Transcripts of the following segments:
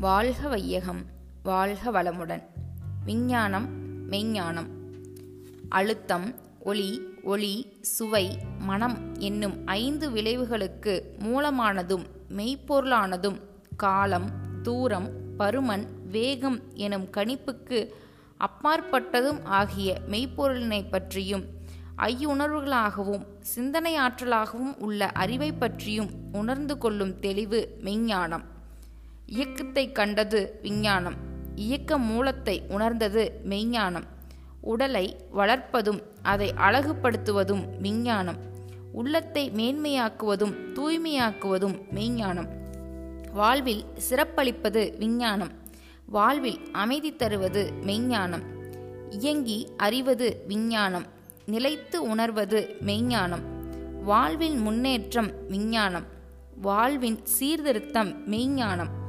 வாழ்க வையகம் வாழ்க வளமுடன். விஞ்ஞானம் மெய்ஞானம். அழுத்தம் ஒளி ஒளி சுவை மனம் என்னும் ஐந்து விளைவுகளுக்கு மூலமானதும் மெய்ப்பொருளானதும் காலம் தூரம் பருமன் வேகம் எனும் கணிப்புக்கு அப்பாற்பட்டதும் ஆகிய மெய்ப்பொருளினை பற்றியும் ஐயுணர்வுகளாகவும் சிந்தனை ஆற்றலாகவும் உள்ள அறிவை பற்றியும் உணர்ந்து கொள்ளும் தெளிவு மெய்ஞானம். இயக்கத்தை கண்டது விஞ்ஞானம். இயக்க மூலத்தை உணர்ந்தது மெய்ஞானம். உடலை வளர்ப்பதும் அதை அழகுபடுத்துவதும் விஞ்ஞானம். உள்ளத்தை மேன்மையாக்குவதும் தூய்மையாக்குவதும் மெய்ஞானம். வாழ்வில் சிறப்பளிப்பது விஞ்ஞானம். வாழ்வில் அமைதி தருவது மெய்ஞானம். இயங்கி அறிவது விஞ்ஞானம். நிலைத்து உணர்வது மெய்ஞானம். வாழ்வின் முன்னேற்றம் விஞ்ஞானம். வாழ்வின் சீர்திருத்தம் மெய்ஞானம்.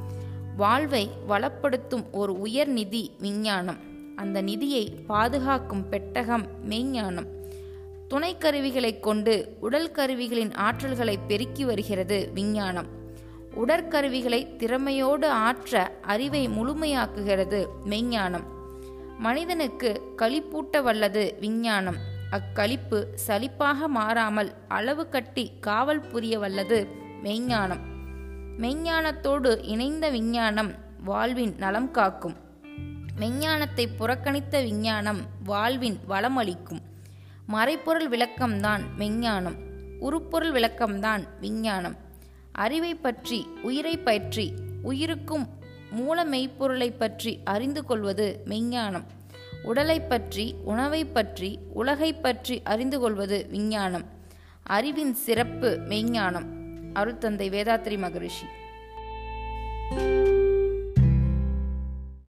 வாழ்வை வளப்படுத்தும் ஒரு உயர் நிதி விஞ்ஞானம். அந்த நிதியை பாதுகாக்கும் பெட்டகம் மெய்ஞானம். துணைக்கருவிகளை கொண்டு உடல் கருவிகளின் ஆற்றல்களை பெருக்கி வருகிறது விஞ்ஞானம். உடற்கருவிகளை திறமையோடு ஆற்ற அறிவை முழுமையாக்குகிறது மெய்ஞானம். மனிதனுக்கு களிப்பூட்ட வல்லது விஞ்ஞானம். அக்களிப்பு சலிப்பாக மாறாமல் அளவு கட்டி காவல் புரிய வல்லது மெய்ஞானம். மெய்ஞானத்தோடு இணைந்த விஞ்ஞானம் வாழ்வின் நலம் காக்கும். மெஞ்ஞானத்தை புறக்கணித்த விஞ்ஞானம் வாழ்வின் வளமளிக்கும் மறைப்பொருள் விளக்கம்தான் மெஞ்ஞானம் உருப்பொருள் விளக்கம்தான் விஞ்ஞானம். அறிவை பற்றி உயிரை பற்றி உயிருக்கும் மூல மெய்ப்பொருளை பற்றி அறிந்து கொள்வது மெஞ்ஞானம் உடலை பற்றி உணவை பற்றி உலகை பற்றி அறிந்து கொள்வது விஞ்ஞானம். அறிவின் சிறப்பு மெய்ஞானம். அருத்தந்தை வேதாத்திரி மகரிஷி.